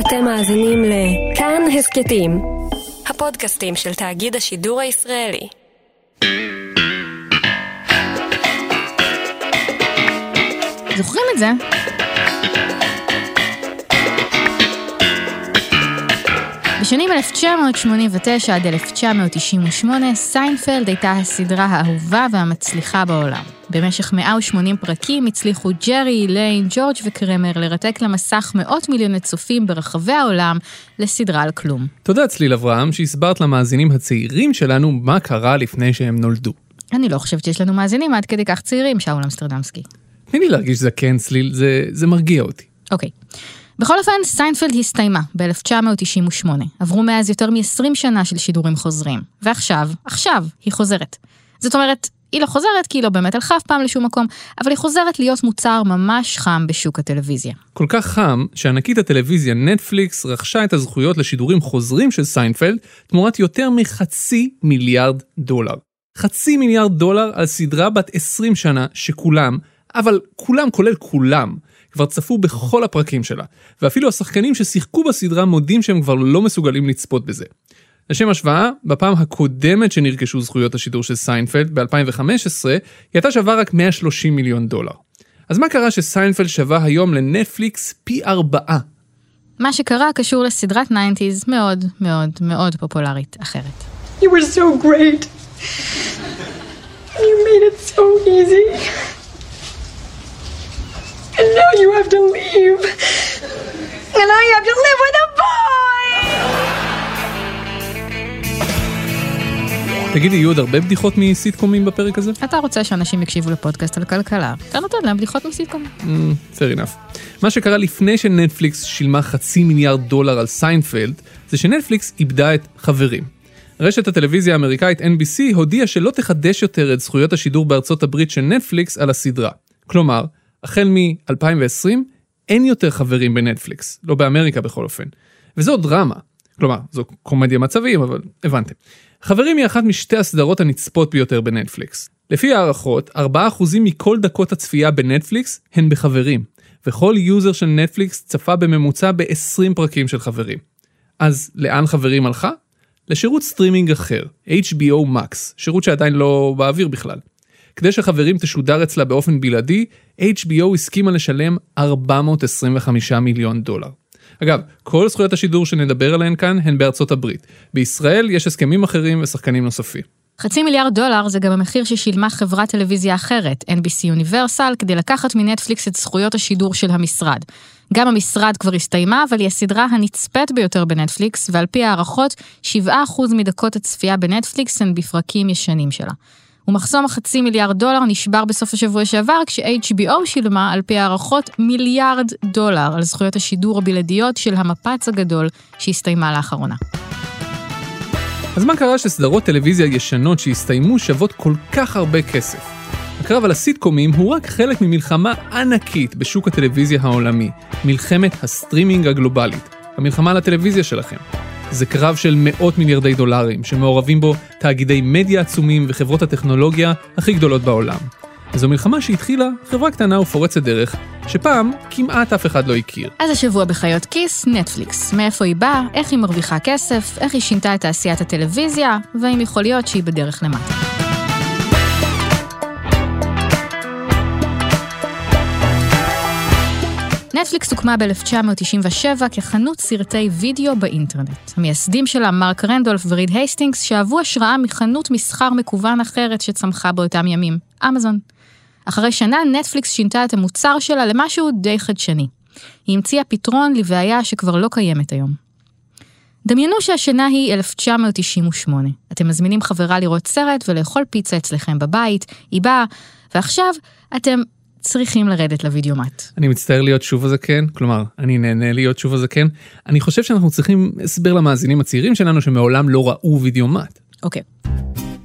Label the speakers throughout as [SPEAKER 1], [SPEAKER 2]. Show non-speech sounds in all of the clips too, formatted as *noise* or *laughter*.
[SPEAKER 1] אתם מאזינים לכאן הסכתים, הפודקאסטים של תאגיד השידור הישראלי.
[SPEAKER 2] זוכרים את זה? בשנים 1989 עד 1998, סיינפלד הייתה הסדרה האהובה והמצליחה בעולם. במשך 180 פרקים הצליחו ג'רי, איליין, ג'ורג' וקרמר לרתק למסך מאות מיליוני צופים ברחבי העולם לסדרה על כלום.
[SPEAKER 3] תודה צליל אברהם שהסברת למאזינים הצעירים שלנו מה קרה לפני שהם נולדו.
[SPEAKER 2] אני לא חושבת שיש לנו מאזינים עד כדי כך צעירים, שאול אמסטרדמסקי.
[SPEAKER 3] תני לי להרגיש זקן צליל, זה, זה מרגיע אותי.
[SPEAKER 2] אוקיי. בכל אופן, סיינפלד הסתיימה ב-1998. עברו מאז יותר מ-20 שנה של שידורים חוזרים. ועכשיו, עכשיו, היא חוזרת. זאת אומרת, היא לא חוזרת כי היא לא באמת הלכה אף פעם לשום מקום, אבל היא חוזרת להיות מוצר ממש חם בשוק הטלוויזיה.
[SPEAKER 3] כל כך חם, שענקית הטלוויזיה נטפליקס רכשה את הזכויות לשידורים חוזרים של סיינפלד תמורת יותר מחצי מיליארד דולר. חצי מיליארד דולר על סדרה בת 20 שנה שכולם, אבל כולם כולל כולם, כבר צפו בכל הפרקים שלה, ואפילו השחקנים ששיחקו בסדרה מודים שהם כבר לא מסוגלים לצפות בזה. לשם השוואה, בפעם הקודמת שנרכשו זכויות השידור של סיינפלד, ב-2015, היא הייתה שווה רק 130 מיליון דולר. אז מה קרה שסיינפלד שווה היום לנטפליקס פי ארבעה?
[SPEAKER 2] מה שקרה קשור לסדרת 90's מאוד מאוד מאוד פופולרית אחרת.
[SPEAKER 4] You were so great. You made it so easy. And now you have to leave.
[SPEAKER 3] תגידי, יהיו עוד הרבה בדיחות מסיטקומים בפרק הזה?
[SPEAKER 2] אתה רוצה שאנשים יקשיבו לפודקאסט על כלכלה, אתה נותן להם בדיחות מסיטקום.
[SPEAKER 3] Mm, fair enough. מה שקרה לפני שנטפליקס שילמה חצי מיליארד דולר על סיינפלד, זה שנטפליקס איבדה את חברים. רשת הטלוויזיה האמריקאית NBC הודיעה שלא תחדש יותר את זכויות השידור בארצות הברית של נטפליקס על הסדרה. כלומר, החל מ-2020 אין יותר חברים בנטפליקס, לא באמריקה בכל אופן. וזו דרמה. כלומר, זו קומדיית מצבים, אבל הבנתם. חברים היא אחת משתי הסדרות הנצפות ביותר בנטפליקס. לפי הערכות, 4% מכל דקות הצפייה בנטפליקס הן בחברים, וכל יוזר של נטפליקס צפה בממוצע ב-20 פרקים של חברים. אז לאן חברים הלכה? לשירות סטרימינג אחר, HBO Max, שירות שעדיין לא באוויר בכלל. כדי שחברים תשודר אצלה באופן בלעדי, HBO הסכימה לשלם 425 מיליון דולר. אגב, כל זכויות השידור שנדבר עליהן כאן הן בארצות הברית. בישראל יש הסכמים אחרים ושחקנים נוספים.
[SPEAKER 2] חצי מיליארד דולר זה גם המחיר ששילמה חברת טלוויזיה אחרת, NBC Universal, כדי לקחת מנטפליקס את זכויות השידור של המשרד. גם המשרד כבר הסתיימה, אבל היא הסדרה הנצפית ביותר בנטפליקס, ועל פי הערכות, 7% מדקות הצפייה בנטפליקס הן בפרקים ישנים שלה. ומחסום החצי מיליארד דולר נשבר בסוף השבוע שעבר, כש-HBO שילמה, על פי הערכות, מיליארד דולר על זכויות השידור הבלעדיות של המפץ הגדול שהסתיימה לאחרונה.
[SPEAKER 3] אז מה קרה שסדרות טלוויזיה ישנות שהסתיימו שוות כל כך הרבה כסף? הקרב על הסיטקומים הוא רק חלק ממלחמה ענקית בשוק הטלוויזיה העולמי, מלחמת הסטרימינג הגלובלית, המלחמה על הטלוויזיה שלכם. זה קרב של מאות מיליארדי דולרים, שמעורבים בו תאגידי מדיה עצומים וחברות הטכנולוגיה הכי גדולות בעולם. וזו מלחמה שהתחילה חברה קטנה ופורצת דרך, שפעם כמעט אף אחד לא הכיר.
[SPEAKER 2] אז השבוע בחיות כיס, נטפליקס. מאיפה היא באה, איך היא מרוויחה כסף, איך היא שינתה את תעשיית הטלוויזיה, והאם יכול להיות שהיא בדרך למטה. נטפליקס הוקמה ב-1997 כחנות סרטי וידאו באינטרנט. המייסדים שלה, מרק רנדולף וריד הייסטינגס, שאבו השראה מחנות מסחר מקוון אחרת שצמחה באותם ימים, אמזון. אחרי שנה, נטפליקס שינתה את המוצר שלה למשהו די חדשני. היא המציאה פתרון לבעיה שכבר לא קיימת היום. דמיינו שהשנה היא 1998. אתם מזמינים חברה לראות סרט ולאכול פיצה אצלכם בבית, היא באה, ועכשיו אתם צריכים לרדת לוידאומט.
[SPEAKER 3] אני מצטער להיות שוב הזקן, כלומר, אני נהנה להיות שוב הזקן. אני חושב שאנחנו צריכים הסבר למאזינים הצעירים שלנו שמעולם לא ראו וידאומט.
[SPEAKER 2] אוקיי.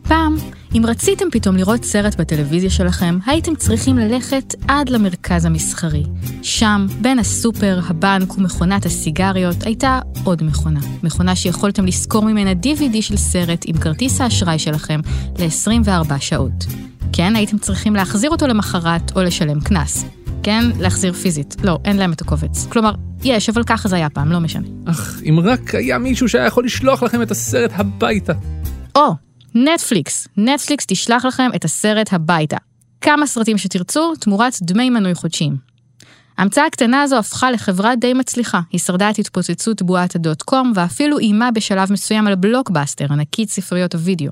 [SPEAKER 2] פעם, אם רציתם פתאום לראות סרט בטלוויזיה שלכם, הייתם צריכים ללכת עד למרכז המסחרי. שם, בין הסופר, הבנק ומכונת הסיגריות, הייתה עוד מכונה. מכונה שיכולתם לשכור ממנה DVD של סרט עם כרטיס האשראי שלכם ל-24 שעות. כן, הייתם צריכים להחזיר אותו למחרת או לשלם קנס. כן? להחזיר פיזית. לא, אין להם את הקובץ. כלומר, יש, אבל ככה זה היה פעם, לא משנה.
[SPEAKER 3] אח, אם רק היה מישהו שהיה יכול לשלוח לכם את הסרט הביתה.
[SPEAKER 2] או, נטפליקס. נטפליקס תשלח לכם את הסרט הביתה. כמה סרטים שתרצו, תמורת דמי מנוי חודשיים. ההמצאה הקטנה הזו הפכה לחברה די מצליחה. היא שרדה את התפוצצות בועת הדוט קום, ואפילו איימה בשלב מסוים על בלוקבאסטר, ענקית ספריות הווידאו.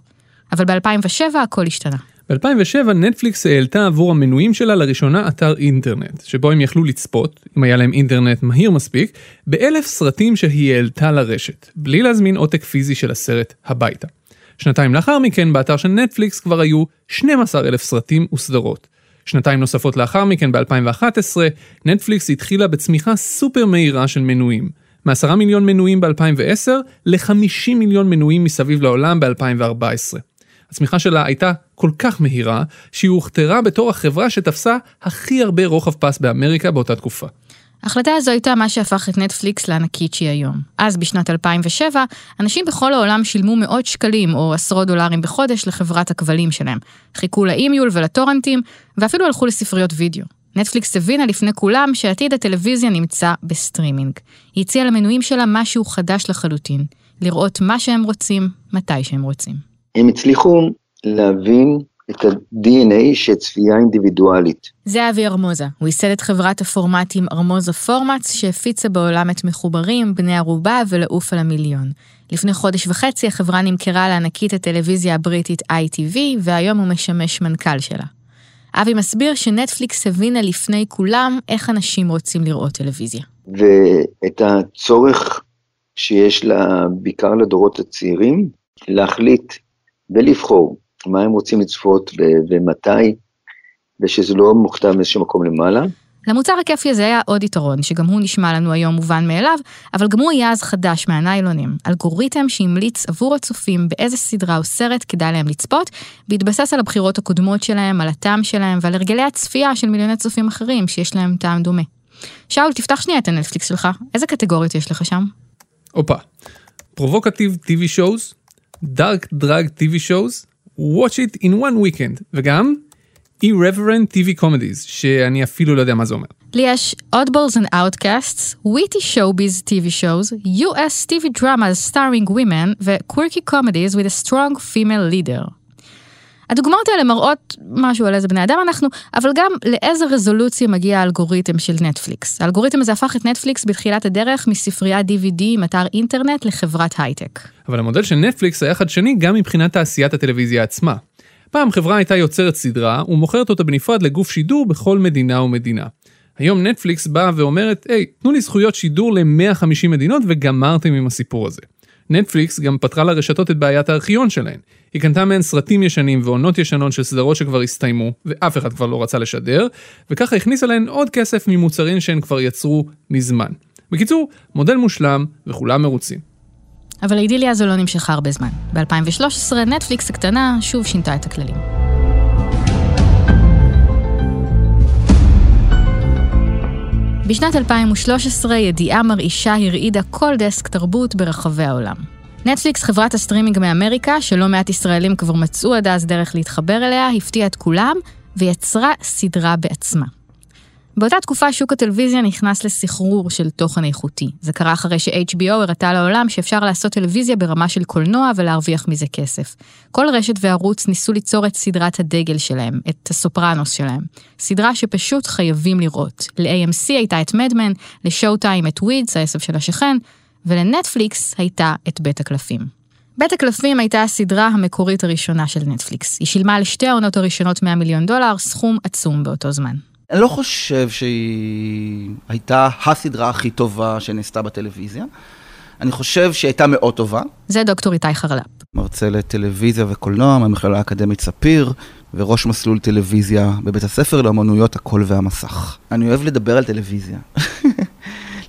[SPEAKER 2] אבל ב-2007 הכל השתנה.
[SPEAKER 3] ב-2007 נטפליקס העלתה עבור המנויים שלה לראשונה אתר אינטרנט, שבו הם יכלו לצפות, אם היה להם אינטרנט מהיר מספיק, באלף סרטים שהיא העלתה לרשת, בלי להזמין עותק פיזי של הסרט הביתה. שנתיים לאחר מכן, באתר של נטפליקס כבר היו 12 אלף סרטים וסדרות. שנתיים נוספות לאחר מכן, ב-2011, נטפליקס התחילה בצמיחה סופר מהירה של מנויים. מ-10 מיליון מנויים ב-2010 ל-50 מיליון מנויים מסביב לעולם ב-2014. הצמיחה שלה הייתה כל כך מהירה, שהיא הוכתרה בתור החברה שתפסה הכי הרבה רוחב פס באמריקה באותה תקופה.
[SPEAKER 2] ההחלטה הזו הייתה מה שהפך את נטפליקס לענקית שהיא היום. אז, בשנת 2007, אנשים בכל העולם שילמו מאות שקלים או עשרות דולרים בחודש לחברת הכבלים שלהם. חיכו לאימיול ולטורנטים, ואפילו הלכו לספריות וידאו. נטפליקס הבינה לפני כולם שעתיד הטלוויזיה נמצא בסטרימינג. היא הציעה למנויים שלה משהו חדש לחלוטין, לראות מה שהם רוצים, מתי שהם רוצים.
[SPEAKER 5] הם הצליחו להבין את ה-DNA של צפייה אינדיבידואלית.
[SPEAKER 2] זה אבי ארמוזה. הוא ייסד את חברת הפורמטים ארמוזה פורמטס, שהפיצה בעולם את מחוברים, בני ערובה ולעוף על המיליון. לפני חודש וחצי החברה נמכרה לענקית הטלוויזיה הבריטית ITV, והיום הוא משמש מנכ"ל שלה. אבי מסביר שנטפליקס הבינה לפני כולם איך אנשים רוצים לראות טלוויזיה.
[SPEAKER 5] ואת הצורך שיש לה, בעיקר לדורות הצעירים, להחליט ולבחור מה הם רוצים לצפות ו- ומתי, ושזה לא מוכתב מאיזשהו מקום למעלה.
[SPEAKER 2] למוצר הכיפי הזה היה עוד יתרון, שגם הוא נשמע לנו היום מובן מאליו, אבל גם הוא היה אז חדש מהניילונים. אלגוריתם שהמליץ עבור הצופים באיזה סדרה או סרט כדאי להם לצפות, בהתבסס על הבחירות הקודמות שלהם, על הטעם שלהם ועל הרגלי הצפייה של מיליוני צופים אחרים שיש להם טעם דומה. שאול, תפתח שנייה את הנטפליקס שלך, איזה קטגוריות יש לך שם?
[SPEAKER 3] הופה, פרובוקטיב TV shows, דארק דרג TV shows, watch it in one weekend, וגם irreverent TV comedies, שאני אפילו לא יודע מה זה אומר.
[SPEAKER 2] לי יש Oddballs and Outcasts, Witty Showbiz TV shows, US TV dramas starring women ו-quirky comedies with a strong female leader. הדוגמאות האלה מראות משהו על איזה בני אדם אנחנו, אבל גם לאיזה רזולוציה מגיע האלגוריתם של נטפליקס. האלגוריתם הזה הפך את נטפליקס בתחילת הדרך מספריית DVD עם אתר אינטרנט לחברת הייטק.
[SPEAKER 3] אבל המודל של נטפליקס היה חדשני גם מבחינת תעשיית הטלוויזיה עצמה. פעם חברה הייתה יוצרת סדרה ומוכרת אותה בנפרד לגוף שידור בכל מדינה ומדינה. היום נטפליקס באה ואומרת, היי, תנו לי זכויות שידור ל-150 מדינות וגמרתם עם הסיפור הזה. נטפליקס גם פתרה לרשתות את בעיית הארכיון שלהן. היא קנתה מהן סרטים ישנים ועונות ישנות של סדרות שכבר הסתיימו, ואף אחד כבר לא רצה לשדר, וככה הכניסה להן עוד כסף ממוצרים שהן כבר יצרו מזמן. בקיצור, מודל מושלם וכולם מרוצים.
[SPEAKER 2] אבל האידיליה הזו לא נמשכה הרבה זמן. ב-2013 נטפליקס הקטנה שוב שינתה את הכללים. בשנת 2013 ידיעה מרעישה הרעידה כל דסק תרבות ברחבי העולם. נטפליקס, חברת הסטרימינג מאמריקה, שלא מעט ישראלים כבר מצאו עד אז דרך להתחבר אליה, הפתיעה את כולם ויצרה סדרה בעצמה. באותה תקופה שוק הטלוויזיה נכנס לסחרור של תוכן איכותי. זה קרה אחרי ש-HBO הראתה לעולם שאפשר לעשות טלוויזיה ברמה של קולנוע ולהרוויח מזה כסף. כל רשת וערוץ ניסו ליצור את סדרת הדגל שלהם, את הסופרנוס שלהם. סדרה שפשוט חייבים לראות. ל-AMC הייתה את מדמן, לשואו-טיים את ווידס, העשב של השכן, ולנטפליקס הייתה את בית הקלפים. בית הקלפים הייתה הסדרה המקורית הראשונה של נטפליקס. היא שילמה על שתי העונות הראשונות 100 מיליון דולר, סכום עצום באותו זמן.
[SPEAKER 6] אני לא חושב שהיא הייתה הסדרה הכי טובה שנעשתה בטלוויזיה. אני חושב שהיא הייתה מאוד טובה.
[SPEAKER 2] זה דוקטור איתי חרלפ.
[SPEAKER 6] מרצה לטלוויזיה וקולנוע מהמכללה האקדמית ספיר, וראש מסלול טלוויזיה בבית הספר לאמנויות הקול והמסך. אני אוהב לדבר על טלוויזיה. *laughs*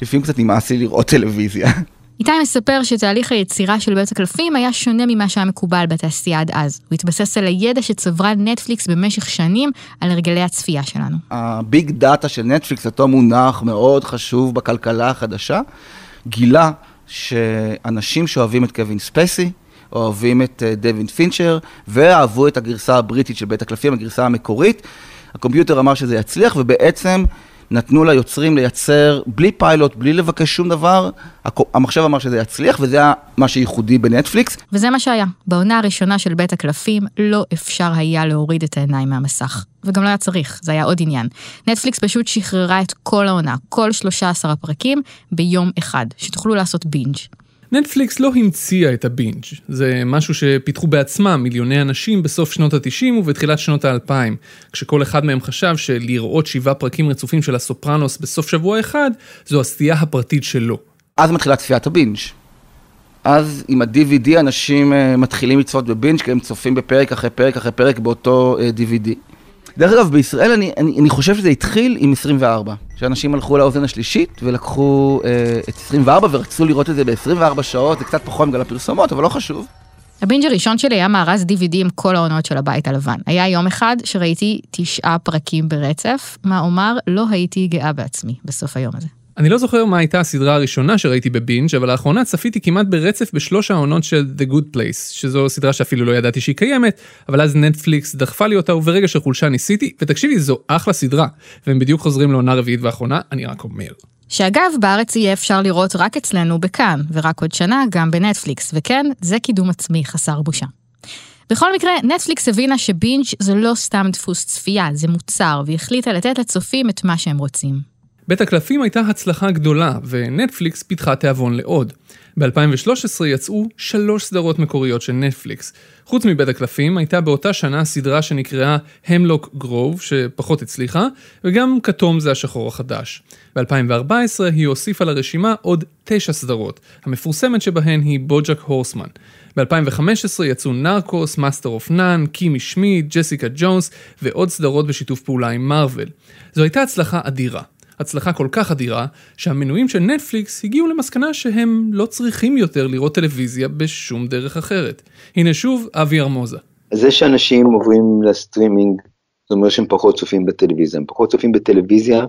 [SPEAKER 6] לפעמים קצת נמאס לי לראות טלוויזיה.
[SPEAKER 2] איתי מספר שתהליך היצירה של בית הקלפים היה שונה ממה שהיה מקובל בתעשייה עד אז. הוא התבסס על הידע שצברה נטפליקס במשך שנים על הרגלי הצפייה שלנו.
[SPEAKER 6] הביג דאטה של נטפליקס, אותו מונח מאוד חשוב בכלכלה החדשה, גילה שאנשים שאוהבים את קווין ספייסי, אוהבים את אה, דיוויד פינצ'ר, ואהבו את הגרסה הבריטית של בית הקלפים, הגרסה המקורית. הקומפיוטר אמר שזה יצליח, ובעצם נתנו ליוצרים לייצר בלי פיילוט, בלי לבקש שום דבר, המחשב אמר שזה יצליח וזה היה מה שייחודי בנטפליקס.
[SPEAKER 2] וזה מה שהיה. בעונה הראשונה של בית הקלפים אי אפשר היה להוריד את העיניים מהמסך. וגם לא היה צריך, זה היה עוד עניין. נטפליקס פשוט שחררה את כל העונה, כל 13 הפרקים, ביום אחד, שתוכלו לעשות בינג'.
[SPEAKER 3] נטפליקס לא המציאה את הבינג', זה משהו שפיתחו בעצמם מיליוני אנשים בסוף שנות ה-90 ובתחילת שנות ה-2000, כשכל אחד מהם חשב שלראות שבעה פרקים רצופים של הסופרנוס בסוף שבוע אחד, זו הסטייה הפרטית שלו.
[SPEAKER 6] אז מתחילה צפיית הבינג'. אז עם ה-DVD אנשים אה, מתחילים לצפות בבינג' כי הם צופים בפרק אחרי פרק אחרי פרק באותו אה, אה, DVD. דרך אגב, בישראל אני, אני, אני חושב שזה התחיל עם 24, שאנשים הלכו לאוזן השלישית ולקחו אה, את 24 ורצו לראות את זה ב-24 שעות, זה קצת פחות בגלל הפרסומות, אבל לא חשוב.
[SPEAKER 2] הבינג' הראשון שלי היה מארז DVD עם כל העונות של הבית הלבן. היה יום אחד שראיתי תשעה פרקים ברצף, מה אומר, לא הייתי גאה בעצמי בסוף היום הזה.
[SPEAKER 3] אני לא זוכר מה הייתה הסדרה הראשונה שראיתי בבינג', אבל לאחרונה צפיתי כמעט ברצף בשלוש העונות של The Good Place, שזו סדרה שאפילו לא ידעתי שהיא קיימת, אבל אז נטפליקס דחפה לי אותה וברגע של חולשה ניסיתי, ותקשיבי, זו אחלה סדרה, והם בדיוק חוזרים לעונה רביעית ואחרונה, אני רק אומר.
[SPEAKER 2] שאגב, בארץ יהיה אפשר לראות רק אצלנו בכאן, ורק עוד שנה גם בנטפליקס, וכן, זה קידום עצמי חסר בושה. בכל מקרה, נטפליקס הבינה שבינג' זה לא סתם דפוס צפייה, זה מוצר, והחליטה לתת לצופים את מה שהם רוצים.
[SPEAKER 3] בית הקלפים הייתה הצלחה גדולה, ונטפליקס פיתחה תיאבון לעוד. ב-2013 יצאו שלוש סדרות מקוריות של נטפליקס. חוץ מבית הקלפים, הייתה באותה שנה סדרה שנקראה המלוק גרוב, שפחות הצליחה, וגם כתום זה השחור החדש. ב-2014 היא הוסיפה לרשימה עוד תשע סדרות, המפורסמת שבהן היא בוג'ק הורסמן. ב-2015 יצאו נרקוס, מאסטר אוף נאן, קימי שמיד, ג'סיקה ג'ונס ועוד סדרות בשיתוף פעולה עם מארוול. זו הייתה הצלחה אדירה. הצלחה כל כך אדירה, שהמנויים של נטפליקס הגיעו למסקנה שהם לא צריכים יותר לראות טלוויזיה בשום דרך אחרת. הנה שוב, אבי ארמוזה.
[SPEAKER 5] זה שאנשים עוברים לסטרימינג, זאת אומרת שהם פחות צופים בטלוויזיה. הם פחות צופים בטלוויזיה,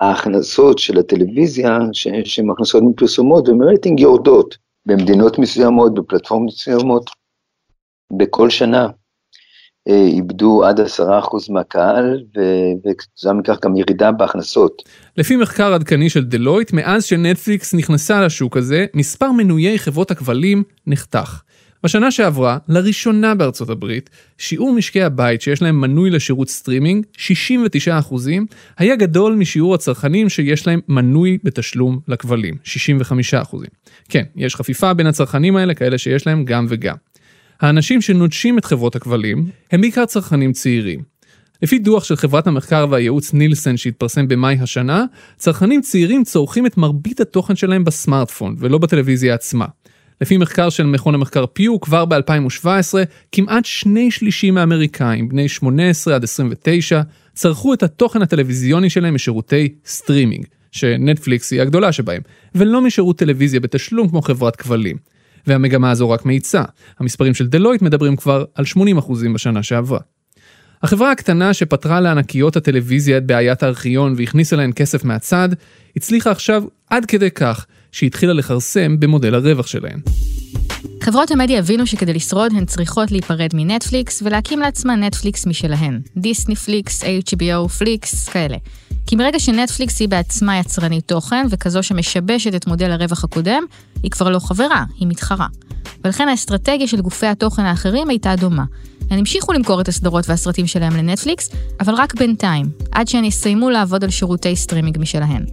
[SPEAKER 5] ההכנסות של הטלוויזיה, שהן הכנסות מפרסומות ומרייטינג יורדות במדינות מסוימות, בפלטפורמות מסוימות, בכל שנה. אה, איבדו עד עשרה אחוז מהקהל, וכתוצאה מכך גם ירידה בהכנסות.
[SPEAKER 3] לפי מחקר עדכני של דלויט, מאז שנטפליקס נכנסה לשוק הזה, מספר מנויי חברות הכבלים נחתך. בשנה שעברה, לראשונה בארצות הברית, שיעור משקי הבית שיש להם מנוי לשירות סטרימינג, 69%, היה גדול משיעור הצרכנים שיש להם מנוי בתשלום לכבלים, 65%. כן, יש חפיפה בין הצרכנים האלה, כאלה שיש להם גם וגם. האנשים שנוטשים את חברות הכבלים הם בעיקר צרכנים צעירים. לפי דוח של חברת המחקר והייעוץ נילסן שהתפרסם במאי השנה, צרכנים צעירים צורכים את מרבית התוכן שלהם בסמארטפון ולא בטלוויזיה עצמה. לפי מחקר של מכון המחקר פיו, כבר ב-2017, כמעט שני שלישים מהאמריקאים, בני 18 עד 29, צרכו את התוכן הטלוויזיוני שלהם משירותי סטרימינג, שנטפליקס היא הגדולה שבהם, ולא משירות טלוויזיה בתשלום כמו חברת כבלים. והמגמה הזו רק מאיצה. המספרים של דלויט מדברים כבר על 80% בשנה שעברה. החברה הקטנה שפתרה לענקיות הטלוויזיה את בעיית הארכיון והכניסה להן כסף מהצד, הצליחה עכשיו עד כדי כך שהתחילה לכרסם במודל הרווח שלהן.
[SPEAKER 2] חברות המדיה הבינו שכדי לשרוד הן צריכות להיפרד מנטפליקס ולהקים לעצמן נטפליקס משלהן. דיסני פליקס, HBO פליקס, כאלה. כי מרגע שנטפליקס היא בעצמה יצרנית תוכן וכזו שמשבשת את מודל הרווח הקודם, היא כבר לא חברה, היא מתחרה. ולכן האסטרטגיה של גופי התוכן האחרים הייתה דומה. הן המשיכו למכור את הסדרות והסרטים שלהם לנטפליקס, אבל רק בינתיים, עד שהן יסיימו לעבוד על שירותי סטרימינג משלהן.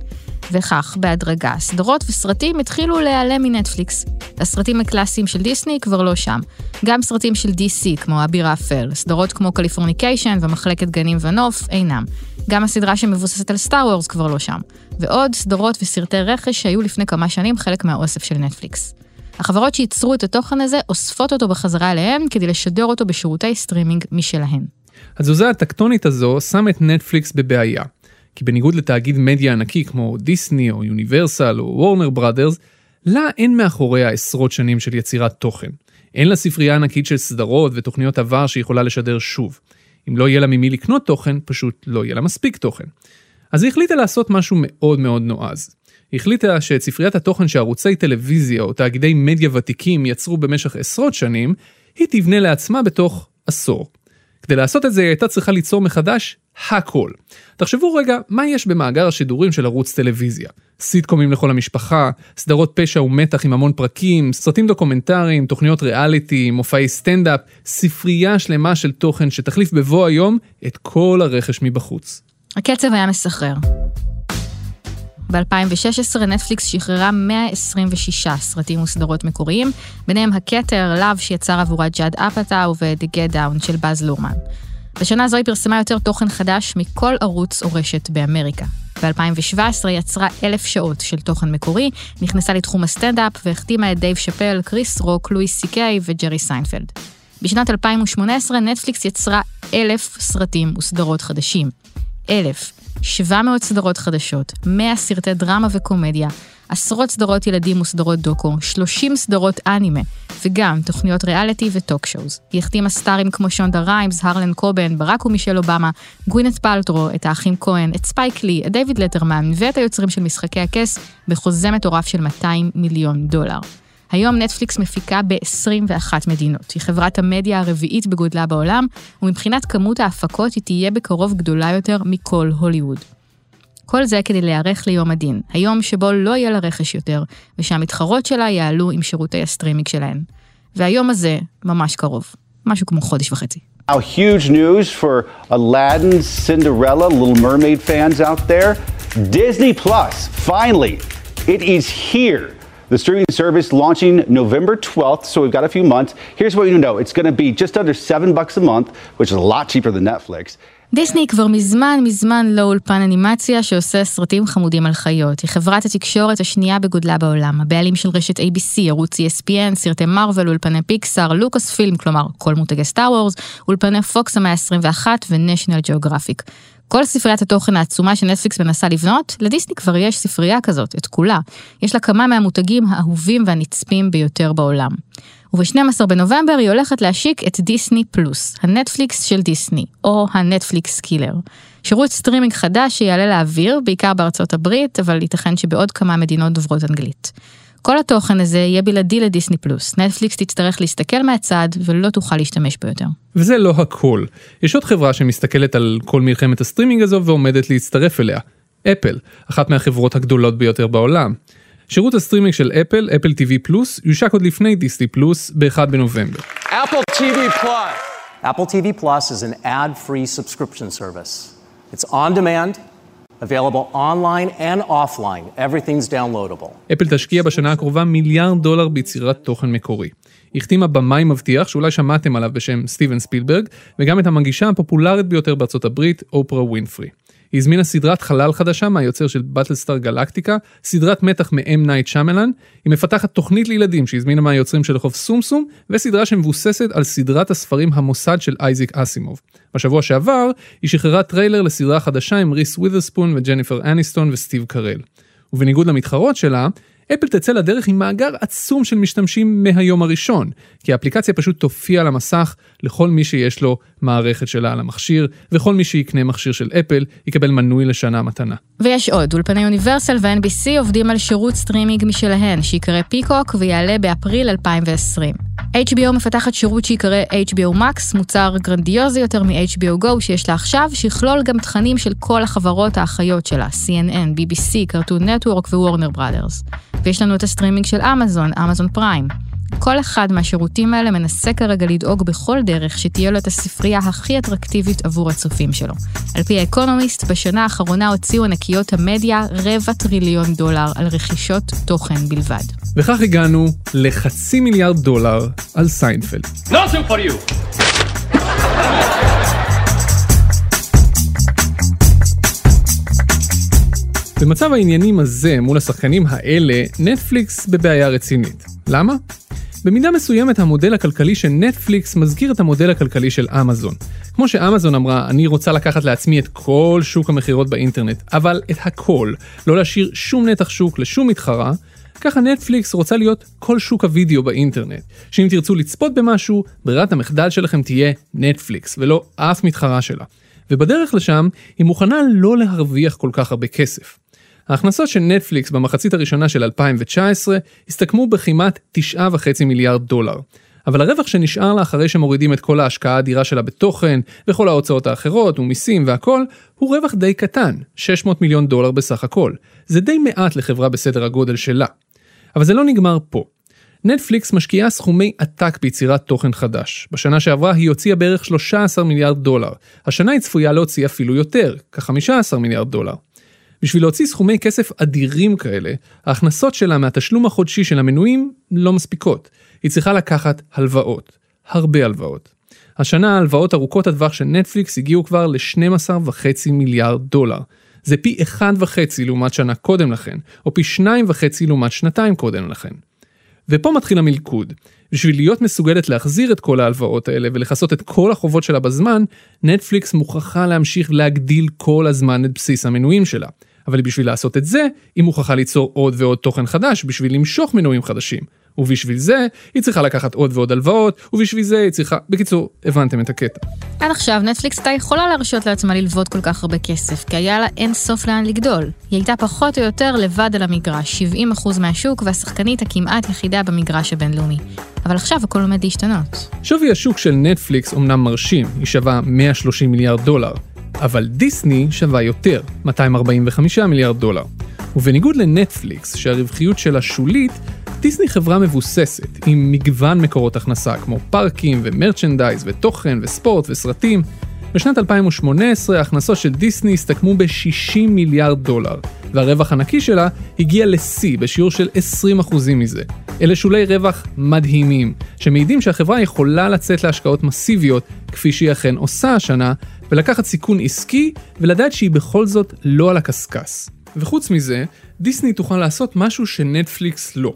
[SPEAKER 2] וכך, בהדרגה, סדרות וסרטים התחילו להיעלם מנטפליקס. הסרטים הקלאסיים של דיסני כבר לא שם. גם סרטים של DC, כמו אביר האפל, סדרות כמו קליפורניקיישן ומחלקת גנים ונוף, אינם. גם הסדרה שמבוססת על סטאר וורס כבר לא שם. ועוד סדרות וסרטי רכש שהיו לפני כמה שנים חלק מהאוסף של נטפליקס. החברות שייצרו את התוכן הזה אוספות אותו בחזרה אליהם כדי לשדר אותו בשירותי סטרימינג משלהן.
[SPEAKER 3] התזוזה הטקטונית הזו שמה את נטפליקס בבעיה. כי בניגוד לתאגיד מדיה ענקי כמו דיסני או יוניברסל או וורנר בראדרס, לה אין מאחוריה עשרות שנים של יצירת תוכן. אין לה ספרייה ענקית של סדרות ותוכניות עבר שיכולה לשדר שוב. אם לא יהיה לה ממי לקנות תוכן, פשוט לא יהיה לה מספיק תוכן. אז היא החליטה לעשות משהו מאוד מאוד נועז. היא החליטה שאת ספריית התוכן שערוצי טלוויזיה או תאגידי מדיה ותיקים יצרו במשך עשרות שנים, היא תבנה לעצמה בתוך עשור. כדי לעשות את זה היא הייתה צריכה ליצור מחדש הכל. תחשבו רגע, מה יש במאגר השידורים של ערוץ טלוויזיה? סיטקומים לכל המשפחה, סדרות פשע ומתח עם המון פרקים, סרטים דוקומנטריים, תוכניות ריאליטי, מופעי סטנדאפ, ספרייה שלמה של תוכן שתחליף בבוא היום את כל הרכש מבחוץ.
[SPEAKER 2] הקצב היה מסחרר. ב-2016 נטפליקס שחררה 126 סרטים וסדרות מקוריים, ביניהם הכתר, Love שיצר עבורה ג'אד אפאטאו ו-The Get Down של באז לורמן. בשנה זו היא פרסמה יותר תוכן חדש מכל ערוץ או רשת באמריקה. ב-2017 יצרה אלף שעות של תוכן מקורי, נכנסה לתחום הסטנדאפ והחתימה את דייב שאפל, קריס רוק, לואיס סי קיי וג'רי סיינפלד. בשנת 2018 נטפליקס יצרה אלף סרטים וסדרות חדשים. אלף. 700 סדרות חדשות, 100 סרטי דרמה וקומדיה, עשרות סדרות ילדים וסדרות דוקו, 30 סדרות אנימה, וגם תוכניות ריאליטי ו talk shows. היא החתימה סטארים כמו שונדה ריימס, הרלן קובן, ברק ומישל אובמה, גווינט פלטרו, את האחים כהן, את ספייק לי, את דיוויד לטרמן ואת היוצרים של משחקי הכס בחוזה מטורף של 200 מיליון דולר. היום נטפליקס מפיקה ב-21 מדינות. היא חברת המדיה הרביעית בגודלה בעולם, ומבחינת כמות ההפקות היא תהיה בקרוב גדולה יותר מכל הוליווד. כל זה כדי להיערך ליום הדין, היום שבו לא יהיה לה רכש יותר, ושהמתחרות שלה יעלו עם שירותי הסטרימינג שלהן. והיום הזה ממש קרוב, משהו כמו חודש וחצי.
[SPEAKER 7] Now, huge news for Aladdin, Cinderella, Little Mermaid fans out there. Disney Plus, finally, it is here. The streaming service launching November 12th, so we've got a few months. Here's what you know it's going to be just under seven bucks a month, which is a lot cheaper than Netflix.
[SPEAKER 2] דיסני כבר מזמן מזמן לא אולפן אנימציה שעושה סרטים חמודים על חיות. היא חברת התקשורת השנייה בגודלה בעולם, הבעלים של רשת ABC, ערוץ ESPN, סרטי מארוול, אולפני פיקסאר, לוקאס פילם, כלומר כל מותגי סטאר וורס, אולפני פוקס המאה ה-21 ונשיונל ג'אוגרפיק. כל ספריית התוכן העצומה שנטפליקס מנסה לבנות, לדיסני כבר יש ספרייה כזאת, את כולה. יש לה כמה מהמותגים האהובים והנצפים ביותר בעולם. וב-12 בנובמבר היא הולכת להשיק את דיסני פלוס, הנטפליקס של דיסני, או הנטפליקס killer. שירות סטרימינג חדש שיעלה לאוויר, בעיקר בארצות הברית, אבל ייתכן שבעוד כמה מדינות דוברות אנגלית. כל התוכן הזה יהיה בלעדי לדיסני פלוס. נטפליקס תצטרך להסתכל מהצד ולא תוכל להשתמש בו יותר.
[SPEAKER 3] וזה לא הכל. יש עוד חברה שמסתכלת על כל מלחמת הסטרימינג הזו ועומדת להצטרף אליה. אפל, אחת מהחברות הגדולות ביותר בעולם. שירות הסטרימינג של אפל, אפל TV פלוס, יושק עוד לפני דיסני פלוס ב-1 בנובמבר.
[SPEAKER 8] Apple TV Plus. Apple TV Plus is an ad-free subscription service. It's on demand, available online and offline. Everything's downloadable.
[SPEAKER 3] אפל תשקיע בשנה הקרובה מיליארד דולר ביצירת תוכן מקורי. החתימה במאי מבטיח שאולי שמעתם עליו בשם סטיבן ספילברג, וגם את המגישה הפופולרית ביותר בארצות הברית, אופרה ווינפרי. היא הזמינה סדרת חלל חדשה מהיוצר של באטלסטאר גלקטיקה, סדרת מתח מ- M נייט שיאמלן, היא מפתחת תוכנית לילדים שהזמינה מהיוצרים של רחוב סומסום, וסדרה שמבוססת על סדרת הספרים המוסד של אייזיק אסימוב. בשבוע שעבר, היא שחררה טריילר לסדרה חדשה עם ריס ווית'רספון וג'ניפר אניסטון וסטיב קרל. ובניגוד למתחרות שלה, אפל תצא לדרך עם מאגר עצום של משתמשים מהיום הראשון, כי האפליקציה פשוט תופיע על המסך לכל מי שיש לו מערכת שלה על המכשיר, וכל מי שיקנה מכשיר של אפל יקבל מנוי לשנה מתנה.
[SPEAKER 2] ויש עוד, אולפני יוניברסל ו-NBC עובדים על שירות סטרימינג משלהן, שיקרא פיקוק ויעלה באפריל 2020. HBO מפתחת שירות שיקרא HBO Max, מוצר גרנדיוזי יותר מ-HBO Go שיש לה עכשיו, שיכלול גם תכנים של כל החברות האחיות שלה, CNN, BBC, קרטון נטוורק ווורנר בראדרס. ויש לנו את הסטרימינג של אמזון, אמזון פריים. כל אחד מהשירותים האלה מנסה כרגע לדאוג בכל דרך שתהיה לו את הספרייה הכי אטרקטיבית עבור הצופים שלו. על פי האקונומיסט, בשנה האחרונה הוציאו ענקיות המדיה רבע טריליון דולר על רכישות תוכן בלבד.
[SPEAKER 3] וכך הגענו לחצי מיליארד דולר על סיינפלד.
[SPEAKER 8] Nothing for you.
[SPEAKER 3] במצב העניינים הזה מול השחקנים האלה, נטפליקס בבעיה רצינית. למה? במידה מסוימת המודל הכלכלי של נטפליקס מזכיר את המודל הכלכלי של אמזון. כמו שאמזון אמרה, אני רוצה לקחת לעצמי את כל שוק המכירות באינטרנט, אבל את הכל, לא להשאיר שום נתח שוק לשום מתחרה, ככה נטפליקס רוצה להיות כל שוק הוידאו באינטרנט. שאם תרצו לצפות במשהו, ברירת המחדל שלכם תהיה נטפליקס, ולא אף מתחרה שלה. ובדרך לשם, היא מוכנה לא להרוויח כל כך הרבה כסף. ההכנסות של נטפליקס במחצית הראשונה של 2019 הסתכמו בכמעט 9.5 מיליארד דולר. אבל הרווח שנשאר לה אחרי שמורידים את כל ההשקעה האדירה שלה בתוכן, וכל ההוצאות האחרות, ומיסים והכל, הוא רווח די קטן, 600 מיליון דולר בסך הכל. זה די מעט לחברה בסדר הגודל שלה. אבל זה לא נגמר פה. נטפליקס משקיעה סכומי עתק ביצירת תוכן חדש. בשנה שעברה היא הוציאה בערך 13 מיליארד דולר. השנה היא צפויה להוציא אפילו יותר, כ-15 מיליארד דולר. בשביל להוציא סכומי כסף אדירים כאלה, ההכנסות שלה מהתשלום החודשי של המנויים לא מספיקות. היא צריכה לקחת הלוואות. הרבה הלוואות. השנה ההלוואות ארוכות הטווח של נטפליקס הגיעו כבר ל-12.5 מיליארד דולר. זה פי 1.5 לעומת שנה קודם לכן, או פי 2.5 לעומת שנתיים קודם לכן. ופה מתחיל המלכוד. בשביל להיות מסוגלת להחזיר את כל ההלוואות האלה ולכסות את כל החובות שלה בזמן, נטפליקס מוכרחה להמשיך להגדיל כל הזמן את בסיס המנויים שלה. אבל בשביל לעשות את זה, היא מוכרחה ליצור עוד ועוד תוכן חדש בשביל למשוך מנויים חדשים. ובשביל זה היא צריכה לקחת עוד ועוד הלוואות, ובשביל זה היא צריכה... בקיצור, הבנתם את הקטע.
[SPEAKER 2] עד עכשיו נטפליקס הייתה יכולה להרשות לעצמה ללוות כל כך הרבה כסף, כי היה לה אין סוף לאן לגדול. היא הייתה פחות או יותר לבד על המגרש, 70% מהשוק והשחקנית הכמעט יחידה במגרש הבינלאומי. אבל עכשיו הכל עומד להשתנות.
[SPEAKER 3] שווי השוק של נטפליקס אומנם מרשים, היא שווה 130 מיליארד דולר, אבל דיסני שווה יותר, 245 מיליארד דולר. ובניגוד לנטפליקס, שהרווחיות שלה שולית, דיסני חברה מבוססת, עם מגוון מקורות הכנסה, כמו פארקים ומרצ'נדייז ותוכן וספורט וסרטים. בשנת 2018 ההכנסות של דיסני הסתכמו ב-60 מיליארד דולר, והרווח הנקי שלה הגיע לשיא בשיעור של 20% מזה. אלה שולי רווח מדהימים, שמעידים שהחברה יכולה לצאת להשקעות מסיביות, כפי שהיא אכן עושה השנה, ולקחת סיכון עסקי, ולדעת שהיא בכל זאת לא על הקשקש. וחוץ מזה, דיסני תוכל לעשות משהו שנטפליקס לא.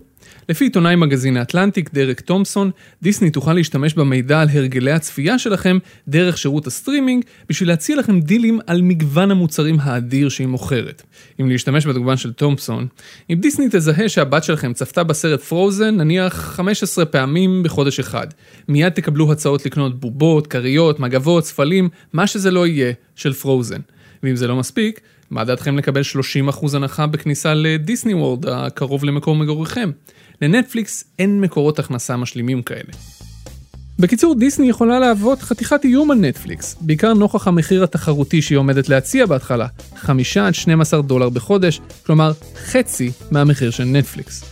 [SPEAKER 3] לפי עיתונאי מגזין האטלנטיק דרק תומפסון, דיסני תוכל להשתמש במידע על הרגלי הצפייה שלכם דרך שירות הסטרימינג בשביל להציע לכם דילים על מגוון המוצרים האדיר שהיא מוכרת. אם להשתמש בתגובה של תומפסון, אם דיסני תזהה שהבת שלכם צפתה בסרט פרוזן נניח 15 פעמים בחודש אחד, מיד תקבלו הצעות לקנות בובות, כריות, מגבות, ספלים, מה שזה לא יהיה, של פרוזן. ואם זה לא מספיק, מה דעתכם לקבל 30% הנחה בכניסה לדיסני וורד הקרוב למקום מגוריכם? לנטפליקס אין מקורות הכנסה משלימים כאלה. בקיצור, דיסני יכולה להוות חתיכת איום על נטפליקס, בעיקר נוכח המחיר התחרותי שהיא עומדת להציע בהתחלה, 5 עד 12 דולר בחודש, כלומר חצי מהמחיר של נטפליקס.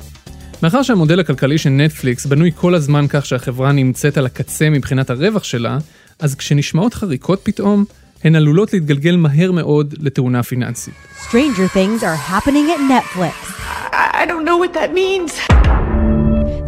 [SPEAKER 3] מאחר שהמודל הכלכלי של נטפליקס בנוי כל הזמן כך שהחברה נמצאת על הקצה מבחינת הרווח שלה, אז כשנשמעות חריקות פתאום, הן עלולות להתגלגל מהר מאוד לתאונה פיננסית.
[SPEAKER 9] Stranger things are happening at Netflix.
[SPEAKER 4] I don't know what that means.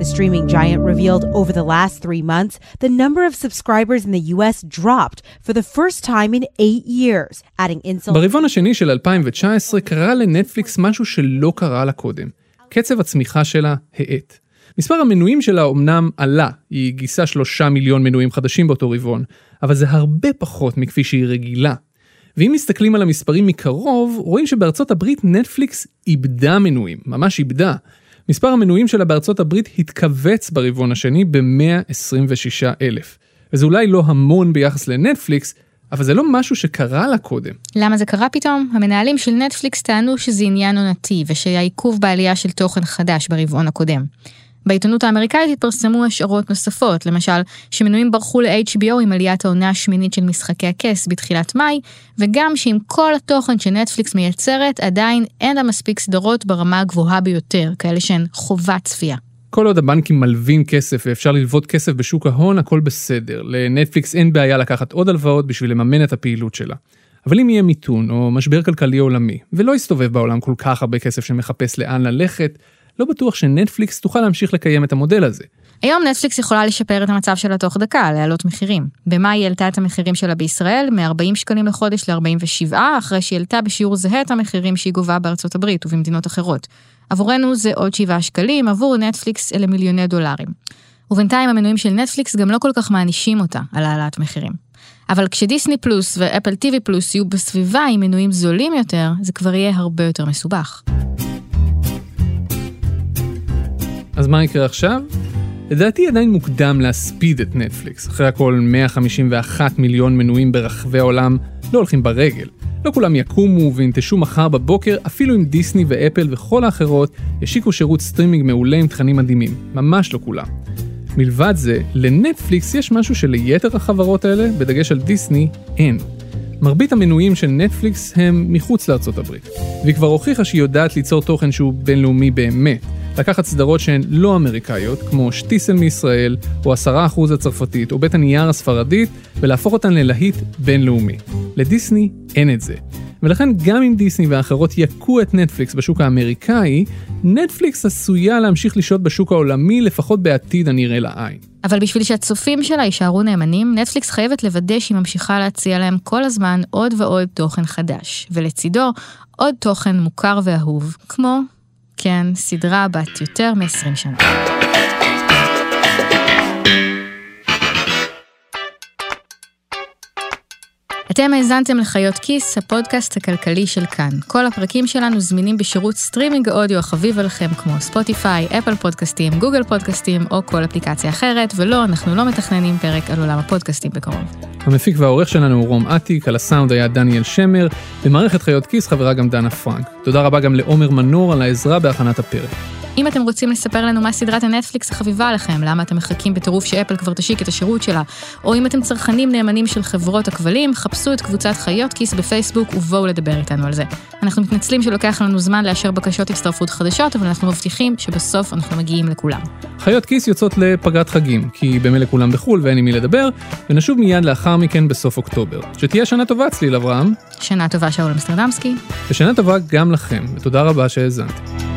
[SPEAKER 9] The streaming giant revealed over the last three months the number of subscribers in the US dropped for the first time in eight years, adding insult.
[SPEAKER 3] ברבעון השני של 2019 קרה לנטפליקס משהו שלא קרה לה קודם. קצב הצמיחה שלה האט. מספר המנויים שלה אומנם עלה, היא גייסה שלושה מיליון מנויים חדשים באותו רבעון, אבל זה הרבה פחות מכפי שהיא רגילה. ואם מסתכלים על המספרים מקרוב, רואים שבארצות הברית נטפליקס איבדה מנויים, ממש איבדה. מספר המנויים שלה בארצות הברית התכווץ ברבעון השני ב-126 אלף. וזה אולי לא המון ביחס לנטפליקס, אבל זה לא משהו שקרה לה קודם.
[SPEAKER 2] למה זה קרה פתאום? המנהלים של נטפליקס טענו שזה עניין עונתי ושהיה עיכוב בעלייה של תוכן חדש ברבעון הקודם. בעיתונות האמריקאית התפרסמו השערות נוספות, למשל, שמנויים ברחו ל-HBO עם עליית העונה השמינית של משחקי הכס בתחילת מאי, וגם שעם כל התוכן שנטפליקס מייצרת, עדיין אין לה מספיק סדרות ברמה הגבוהה ביותר, כאלה שהן חובת צפייה.
[SPEAKER 3] כל עוד הבנקים מלווים כסף ואפשר ללוות כסף בשוק ההון, הכל בסדר. לנטפליקס אין בעיה לקחת עוד הלוואות בשביל לממן את הפעילות שלה. אבל אם יהיה מיתון או משבר כלכלי עולמי, ולא יסתובב בעולם כל כך הרבה כסף שמחפש לאן ללכת, לא בטוח שנטפליקס תוכל להמשיך לקיים את המודל הזה.
[SPEAKER 2] היום נטפליקס יכולה לשפר את המצב שלה תוך דקה, להעלות מחירים. במאי היא העלתה את המחירים שלה בישראל מ-40 שקלים לחודש ל-47, אחרי שהיא העלתה בשיעור זהה את המחירים שהיא גובה בארצות הברית ובמדינות אחרות. עבורנו זה עוד 7 שקלים, עבור נטפליקס אלה מיליוני דולרים. ובינתיים המנויים של נטפליקס גם לא כל כך מענישים אותה על העלאת מחירים. אבל כשדיסני פלוס ואפל טיווי פלוס יהיו בסביבה עם מנויים זולים יותר, זה כבר יהיה הרבה יותר מסובך.
[SPEAKER 3] אז מה יקרה עכשיו? לדעתי עדיין מוקדם להספיד את נטפליקס. אחרי הכל 151 מיליון מנויים ברחבי העולם לא הולכים ברגל. לא כולם יקומו וינטשו מחר בבוקר, אפילו אם דיסני ואפל וכל האחרות ישיקו שירות סטרימינג מעולה עם תכנים מדהימים. ממש לא כולם. מלבד זה, לנטפליקס יש משהו שליתר החברות האלה, בדגש על דיסני, אין. מרבית המנויים של נטפליקס הם מחוץ לארצות הברית, והיא כבר הוכיחה שהיא יודעת ליצור תוכן שהוא בינלאומי באמת. לקחת סדרות שהן לא אמריקאיות, כמו שטיסל מישראל, או עשרה אחוז הצרפתית, או בית הנייר הספרדית, ולהפוך אותן ללהיט בינלאומי. לדיסני אין את זה. ולכן גם אם דיסני והאחרות יכו את נטפליקס בשוק האמריקאי, נטפליקס עשויה להמשיך לשהות בשוק העולמי לפחות בעתיד הנראה לעין.
[SPEAKER 2] אבל בשביל שהצופים שלה יישארו נאמנים, נטפליקס חייבת לוודא שהיא ממשיכה להציע להם כל הזמן עוד ועוד תוכן חדש, ולצידו עוד תוכן מוכר ואהוב, כמו, כן, סדרה בת יותר מ-20 שנה. אתם האזנתם לחיות כיס, הפודקאסט הכלכלי של כאן. כל הפרקים שלנו זמינים בשירות סטרימינג האודיו החביב עליכם כמו ספוטיפיי, אפל פודקאסטים, גוגל פודקאסטים או כל אפליקציה אחרת, ולא, אנחנו לא מתכננים פרק על עולם הפודקאסטים בקרוב.
[SPEAKER 3] המפיק והעורך שלנו הוא רום אטיק, על הסאונד היה דניאל שמר, במערכת חיות כיס חברה גם דנה פרנק. תודה רבה גם לעומר מנור על העזרה בהכנת הפרק.
[SPEAKER 2] אם אתם רוצים לספר לנו מה סדרת הנטפליקס החביבה עליכם, למה אתם מחכים בטירוף שאפל כבר תשיק את השירות שלה, או אם אתם צרכנים נאמנים של חברות הכבלים, חפשו את קבוצת חיות כיס בפייסבוק ובואו לדבר איתנו על זה. אנחנו מתנצלים שלוקח לנו זמן לאשר בקשות הצטרפות חדשות, אבל אנחנו מבטיחים שבסוף אנחנו מגיעים לכולם.
[SPEAKER 3] חיות כיס יוצאות לפגרת חגים, כי במילא כולם בחו"ל ואין עם מי לדבר, ונשוב מיד לאחר מכן בסוף אוקטובר. שתהיה שנה טובה צליל אברהם.
[SPEAKER 2] שנה טובה שאול אמסטרדמסקי.
[SPEAKER 3] ושנה טובה גם לכם, ותודה רבה שהאזנתם.